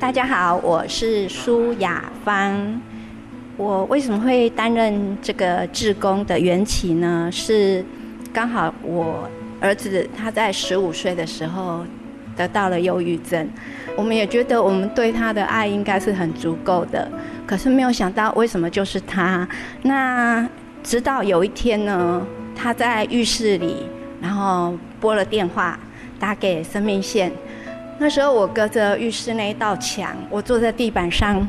大家好，我是苏雅芳。我为什么会担任这个志工的缘起呢？是刚好我儿子他在十五岁的时候得到了忧郁症，我们也觉得我们对他的爱应该是很足够的，可是没有想到为什么就是他。那直到有一天呢，他在浴室里，然后拨了电话打给生命线。那时候我隔着浴室那一道墙，我坐在地板上，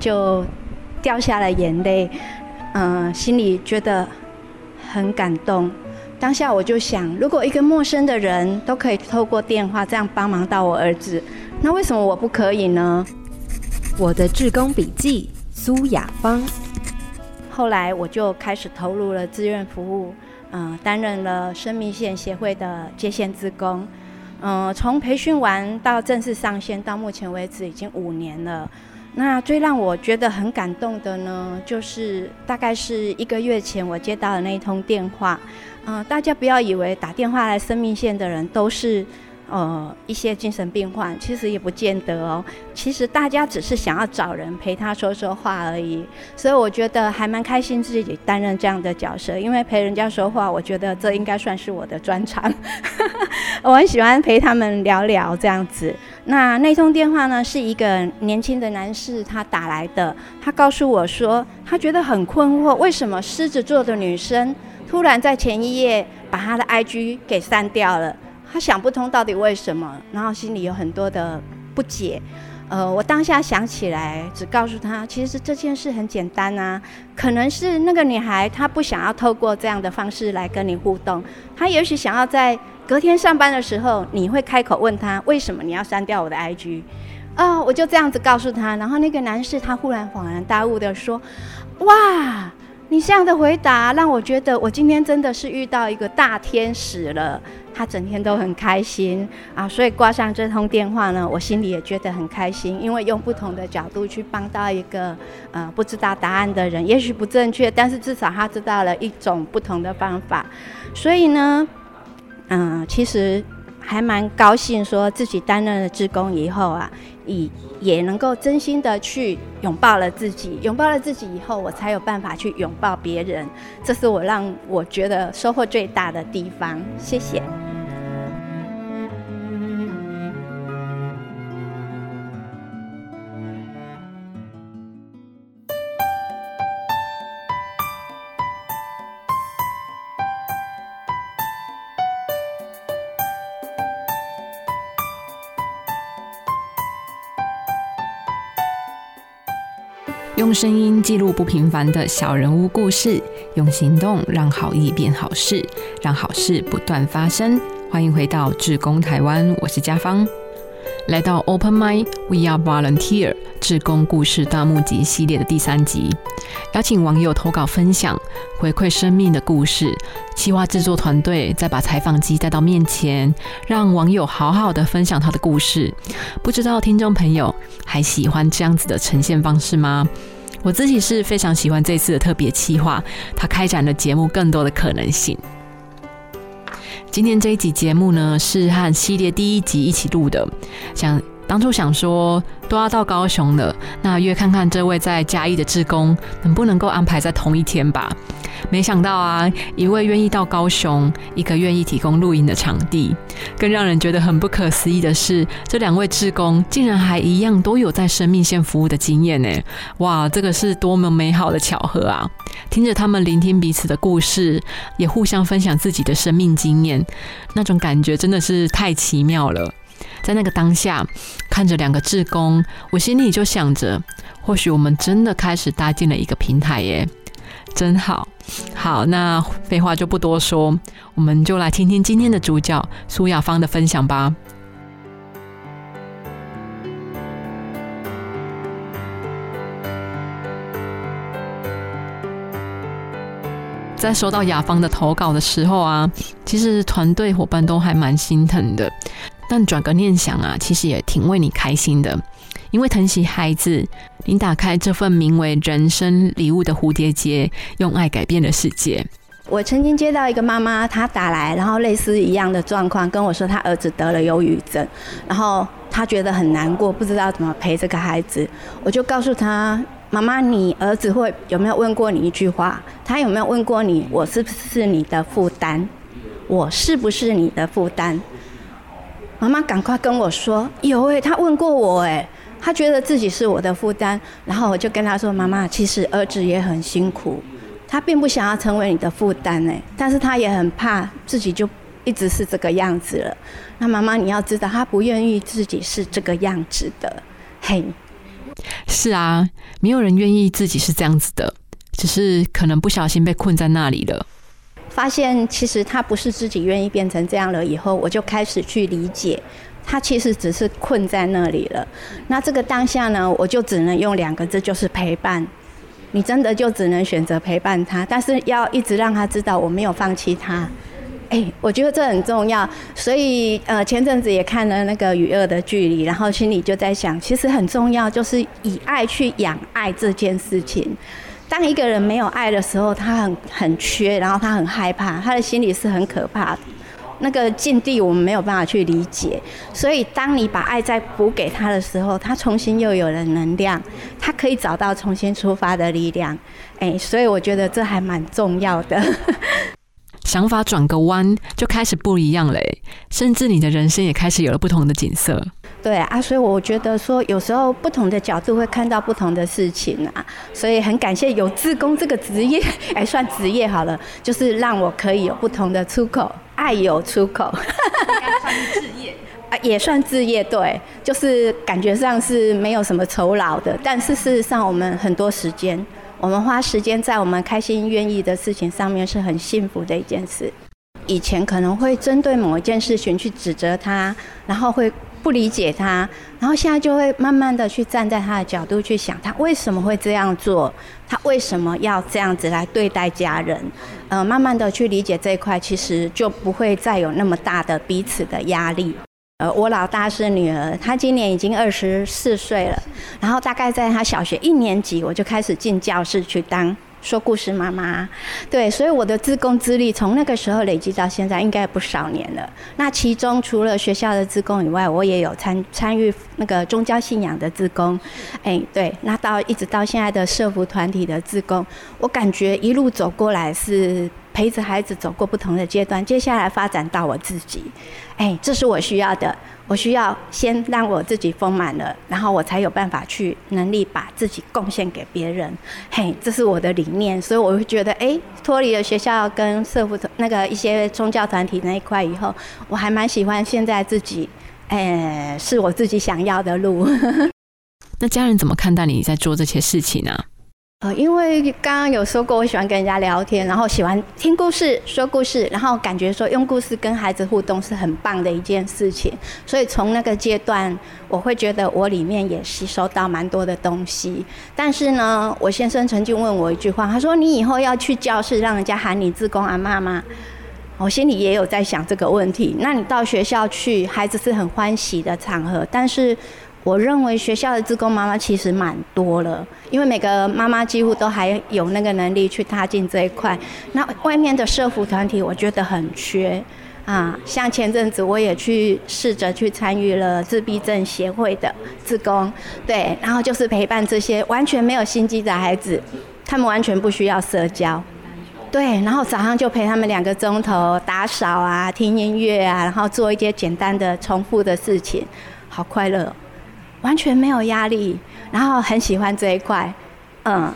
就掉下了眼泪，嗯，心里觉得很感动。当下我就想，如果一个陌生的人都可以透过电话这样帮忙到我儿子，那为什么我不可以呢？我的志工笔记，苏雅芳。后来我就开始投入了志愿服务，嗯，担任了生命线协会的接线志工。嗯，从培训完到正式上线，到目前为止已经五年了。那最让我觉得很感动的呢，就是大概是一个月前我接到的那一通电话。嗯，大家不要以为打电话来生命线的人都是。呃，一些精神病患其实也不见得哦。其实大家只是想要找人陪他说说话而已，所以我觉得还蛮开心自己担任这样的角色，因为陪人家说话，我觉得这应该算是我的专长。我很喜欢陪他们聊聊这样子。那那通电话呢，是一个年轻的男士他打来的，他告诉我说，他觉得很困惑，为什么狮子座的女生突然在前一夜把他的 IG 给删掉了。他想不通到底为什么，然后心里有很多的不解。呃，我当下想起来，只告诉他，其实这件事很简单啊，可能是那个女孩她不想要透过这样的方式来跟你互动，她也许想要在隔天上班的时候，你会开口问她为什么你要删掉我的 IG。啊，我就这样子告诉他，然后那个男士他忽然恍然大悟的说：“哇！”你这样的回答让我觉得，我今天真的是遇到一个大天使了。他整天都很开心啊，所以挂上这通电话呢，我心里也觉得很开心，因为用不同的角度去帮到一个呃不知道答案的人，也许不正确，但是至少他知道了一种不同的方法。所以呢，嗯，其实。还蛮高兴，说自己担任了职工以后啊，以也能够真心的去拥抱了自己，拥抱了自己以后，我才有办法去拥抱别人，这是我让我觉得收获最大的地方。谢谢。用声音记录不平凡的小人物故事，用行动让好意变好事，让好事不断发生。欢迎回到志工台湾，我是家芳。来到 Open Mind，We Are Volunteer 志工故事大募集系列的第三集，邀请网友投稿分享回馈生命的故事。企划制作团队再把采访机带到面前，让网友好好的分享他的故事。不知道听众朋友还喜欢这样子的呈现方式吗？我自己是非常喜欢这次的特别企划，它开展了节目更多的可能性。今天这一集节目呢，是和系列第一集一起录的。想当初想说都要到高雄了，那约看看这位在嘉义的志工能不能够安排在同一天吧。没想到啊，一位愿意到高雄，一个愿意提供录音的场地。更让人觉得很不可思议的是，这两位志工竟然还一样都有在生命线服务的经验呢！哇，这个是多么美好的巧合啊！听着他们聆听彼此的故事，也互相分享自己的生命经验，那种感觉真的是太奇妙了。在那个当下，看着两个志工，我心里就想着，或许我们真的开始搭建了一个平台耶。真好，好，那废话就不多说，我们就来听听今天的主角苏雅芳的分享吧。在收到雅芳的投稿的时候啊，其实团队伙伴都还蛮心疼的，但转个念想啊，其实也挺为你开心的。因为疼惜孩子，你打开这份名为“人生礼物”的蝴蝶结，用爱改变了世界。我曾经接到一个妈妈，她打来，然后类似一样的状况跟我说，她儿子得了忧郁症，然后她觉得很难过，不知道怎么陪这个孩子。我就告诉她，妈妈，你儿子会有没有问过你一句话？他有没有问过你，我是不是你的负担？我是不是你的负担？妈妈赶快跟我说，有诶，他问过我诶，他觉得自己是我的负担。然后我就跟他说，妈妈，其实儿子也很辛苦。他并不想要成为你的负担诶，但是他也很怕自己就一直是这个样子了。那妈妈你要知道，他不愿意自己是这个样子的。嘿，是啊，没有人愿意自己是这样子的，只是可能不小心被困在那里了。发现其实他不是自己愿意变成这样了以后，我就开始去理解，他其实只是困在那里了。那这个当下呢，我就只能用两个字，就是陪伴。你真的就只能选择陪伴他，但是要一直让他知道我没有放弃他。哎，我觉得这很重要。所以呃，前阵子也看了那个《与恶的距离》，然后心里就在想，其实很重要，就是以爱去养爱这件事情。当一个人没有爱的时候，他很很缺，然后他很害怕，他的心里是很可怕的。那个境地我们没有办法去理解，所以当你把爱再补给他的时候，他重新又有了能量，他可以找到重新出发的力量。哎，所以我觉得这还蛮重要的。想法转个弯，就开始不一样嘞，甚至你的人生也开始有了不同的景色。对啊，所以我觉得说，有时候不同的角度会看到不同的事情啊，所以很感谢有自工这个职业，哎，算职业好了，就是让我可以有不同的出口。爱有出口，算置业啊，也算置 业，对，就是感觉上是没有什么酬劳的，但是事实上我们很多时间，我们花时间在我们开心愿意的事情上面是很幸福的一件事。以前可能会针对某一件事情去指责他，然后会。不理解他，然后现在就会慢慢的去站在他的角度去想，他为什么会这样做，他为什么要这样子来对待家人，呃，慢慢的去理解这一块，其实就不会再有那么大的彼此的压力。呃，我老大是女儿，她今年已经二十四岁了，然后大概在她小学一年级，我就开始进教室去当。说故事妈妈，对，所以我的自工资历从那个时候累积到现在，应该不少年了。那其中除了学校的自工以外，我也有参参与那个宗教信仰的自工，哎，对，那到一直到现在的社服团体的自工，我感觉一路走过来是。陪着孩子走过不同的阶段，接下来发展到我自己，哎，这是我需要的。我需要先让我自己丰满了，然后我才有办法去能力把自己贡献给别人。嘿，这是我的理念，所以我会觉得，哎，脱离了学校跟社会那个一些宗教团体那一块以后，我还蛮喜欢现在自己，哎，是我自己想要的路。那家人怎么看待你在做这些事情呢？呃，因为刚刚有说过，我喜欢跟人家聊天，然后喜欢听故事、说故事，然后感觉说用故事跟孩子互动是很棒的一件事情，所以从那个阶段，我会觉得我里面也吸收到蛮多的东西。但是呢，我先生曾经问我一句话，他说：“你以后要去教室让人家喊你自公阿妈吗？”我心里也有在想这个问题。那你到学校去，孩子是很欢喜的场合，但是。我认为学校的自工妈妈其实蛮多了，因为每个妈妈几乎都还有那个能力去踏进这一块。那外面的社服团体，我觉得很缺啊。像前阵子我也去试着去参与了自闭症协会的自工，对，然后就是陪伴这些完全没有心机的孩子，他们完全不需要社交，对，然后早上就陪他们两个钟头打扫啊、听音乐啊，然后做一些简单的重复的事情，好快乐。完全没有压力，然后很喜欢这一块，嗯，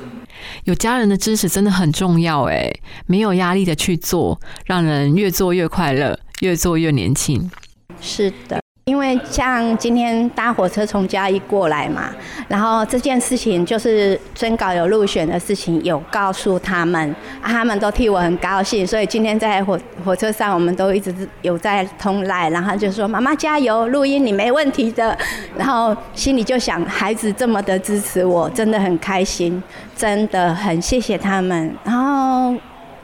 有家人的支持真的很重要哎，没有压力的去做，让人越做越快乐，越做越年轻。是的。因为像今天搭火车从嘉义过来嘛，然后这件事情就是征稿有入选的事情，有告诉他们，他们都替我很高兴，所以今天在火火车上，我们都一直有在通赖，然后就说妈妈加油，录音你没问题的，然后心里就想孩子这么的支持我，真的很开心，真的很谢谢他们，然后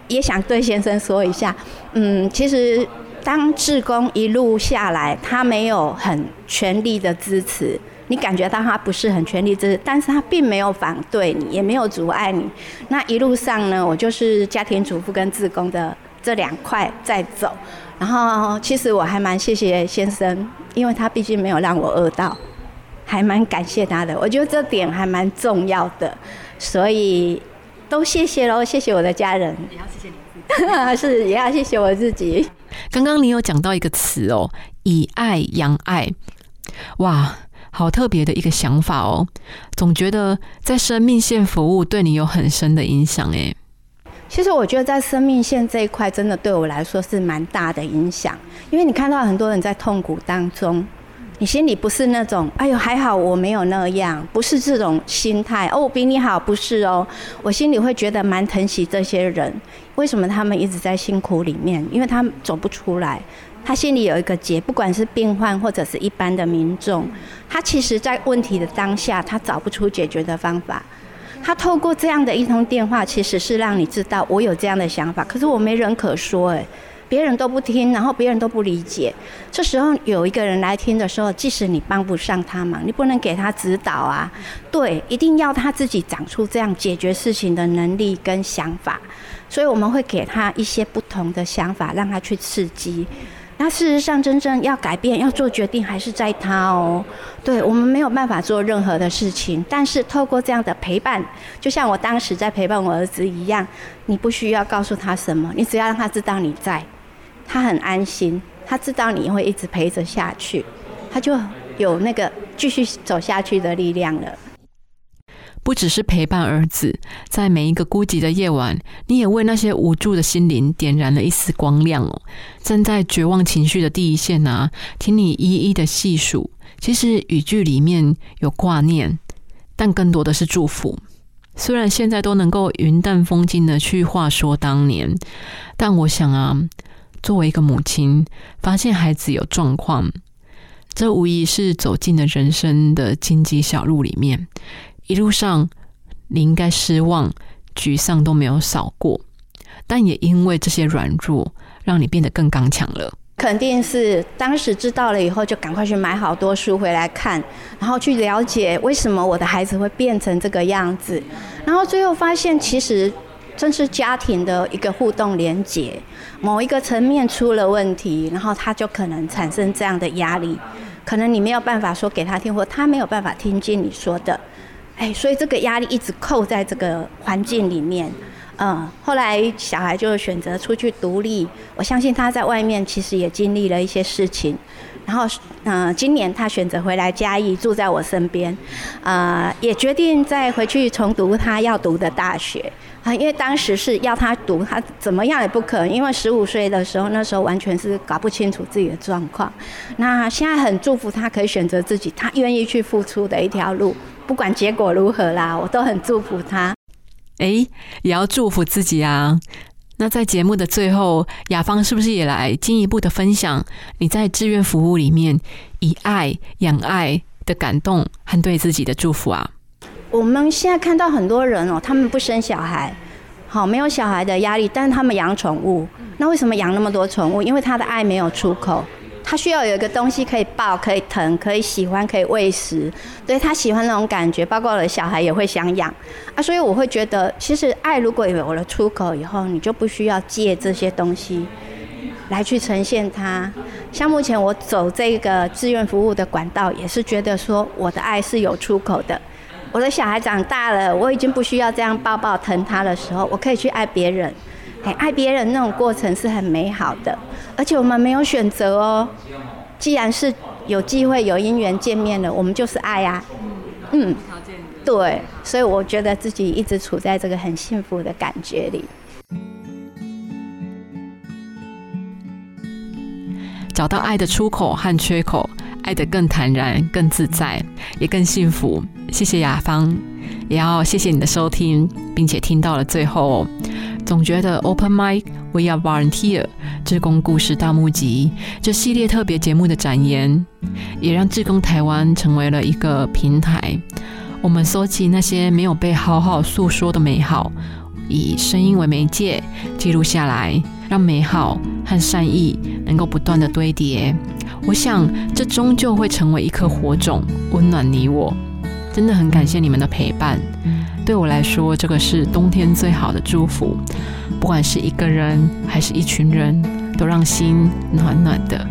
也想对先生说一下，嗯，其实。当志工一路下来，他没有很全力的支持你感觉到他不是很全力支持，但是他并没有反对你，也没有阻碍你。那一路上呢，我就是家庭主妇跟自工的这两块在走。然后其实我还蛮谢谢先生，因为他毕竟没有让我饿到，还蛮感谢他的。我觉得这点还蛮重要的，所以都谢谢喽，谢谢我的家人。也要谢谢你，是也要谢谢我自己。刚刚你有讲到一个词哦，以爱养爱，哇，好特别的一个想法哦。总觉得在生命线服务对你有很深的影响哎。其实我觉得在生命线这一块，真的对我来说是蛮大的影响，因为你看到很多人在痛苦当中，你心里不是那种“哎呦还好我没有那样”，不是这种心态哦，我比你好，不是哦，我心里会觉得蛮疼惜这些人。为什么他们一直在辛苦里面？因为他们走不出来，他心里有一个结，不管是病患或者是一般的民众，他其实在问题的当下，他找不出解决的方法。他透过这样的一通电话，其实是让你知道我有这样的想法，可是我没人可说，哎，别人都不听，然后别人都不理解。这时候有一个人来听的时候，即使你帮不上他忙，你不能给他指导啊，对，一定要他自己长出这样解决事情的能力跟想法。所以我们会给他一些不同的想法，让他去刺激。那事实上，真正要改变、要做决定，还是在他哦。对我们没有办法做任何的事情，但是透过这样的陪伴，就像我当时在陪伴我儿子一样，你不需要告诉他什么，你只要让他知道你在，他很安心，他知道你会一直陪着下去，他就有那个继续走下去的力量了。不只是陪伴儿子，在每一个孤寂的夜晚，你也为那些无助的心灵点燃了一丝光亮哦。站在绝望情绪的第一线啊，听你一一的细数，其实语句里面有挂念，但更多的是祝福。虽然现在都能够云淡风轻的去话说当年，但我想啊，作为一个母亲，发现孩子有状况，这无疑是走进了人生的荆棘小路里面。一路上，你应该失望、沮丧都没有少过，但也因为这些软弱，让你变得更刚强了。肯定是当时知道了以后，就赶快去买好多书回来看，然后去了解为什么我的孩子会变成这个样子。然后最后发现，其实正是家庭的一个互动连结，某一个层面出了问题，然后他就可能产生这样的压力。可能你没有办法说给他听，或他没有办法听进你说的。哎，所以这个压力一直扣在这个环境里面，嗯，后来小孩就选择出去独立。我相信他在外面其实也经历了一些事情，然后，嗯，今年他选择回来嘉义住在我身边，啊，也决定再回去重读他要读的大学啊，因为当时是要他读，他怎么样也不可能，因为十五岁的时候那时候完全是搞不清楚自己的状况。那现在很祝福他可以选择自己，他愿意去付出的一条路。不管结果如何啦，我都很祝福他。哎，也要祝福自己啊！那在节目的最后，雅芳是不是也来进一步的分享你在志愿服务里面以爱养爱的感动和对自己的祝福啊？我们现在看到很多人哦，他们不生小孩，好没有小孩的压力，但是他们养宠物。那为什么养那么多宠物？因为他的爱没有出口。他需要有一个东西可以抱、可以疼、可以喜欢、可以喂食，对他喜欢那种感觉，包括了小孩也会想养啊，所以我会觉得，其实爱如果有了出口以后，你就不需要借这些东西来去呈现它。像目前我走这个志愿服务的管道，也是觉得说我的爱是有出口的。我的小孩长大了，我已经不需要这样抱抱疼他的时候，我可以去爱别人。哎，爱别人那种过程是很美好的，而且我们没有选择哦。既然是有机会、有姻缘见面了，我们就是爱呀。嗯，对，所以我觉得自己一直处在这个很幸福的感觉里。找到爱的出口和缺口，爱得更坦然、更自在，也更幸福。谢谢雅芳，也要谢谢你的收听，并且听到了最后。总觉得 Open Mic We Are Volunteer 志工故事大募集这系列特别节目的展言，也让志工台湾成为了一个平台。我们搜集那些没有被好好诉说的美好，以声音为媒介记录下来，让美好和善意能够不断的堆叠。我想，这终究会成为一颗火种，温暖你我。真的很感谢你们的陪伴，对我来说，这个是冬天最好的祝福。不管是一个人还是一群人，都让心暖暖的。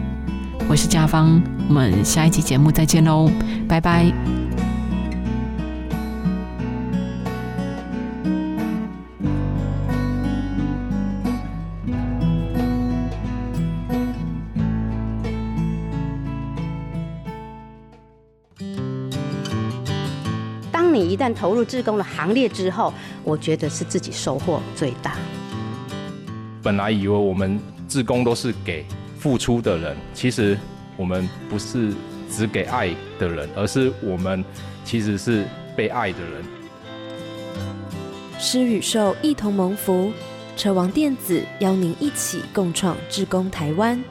我是嘉芳，我们下一期节目再见喽，拜拜。一旦投入志工的行列之后，我觉得是自己收获最大。本来以为我们志工都是给付出的人，其实我们不是只给爱的人，而是我们其实是被爱的人。施与受一同蒙福，车王电子邀您一起共创志工台湾。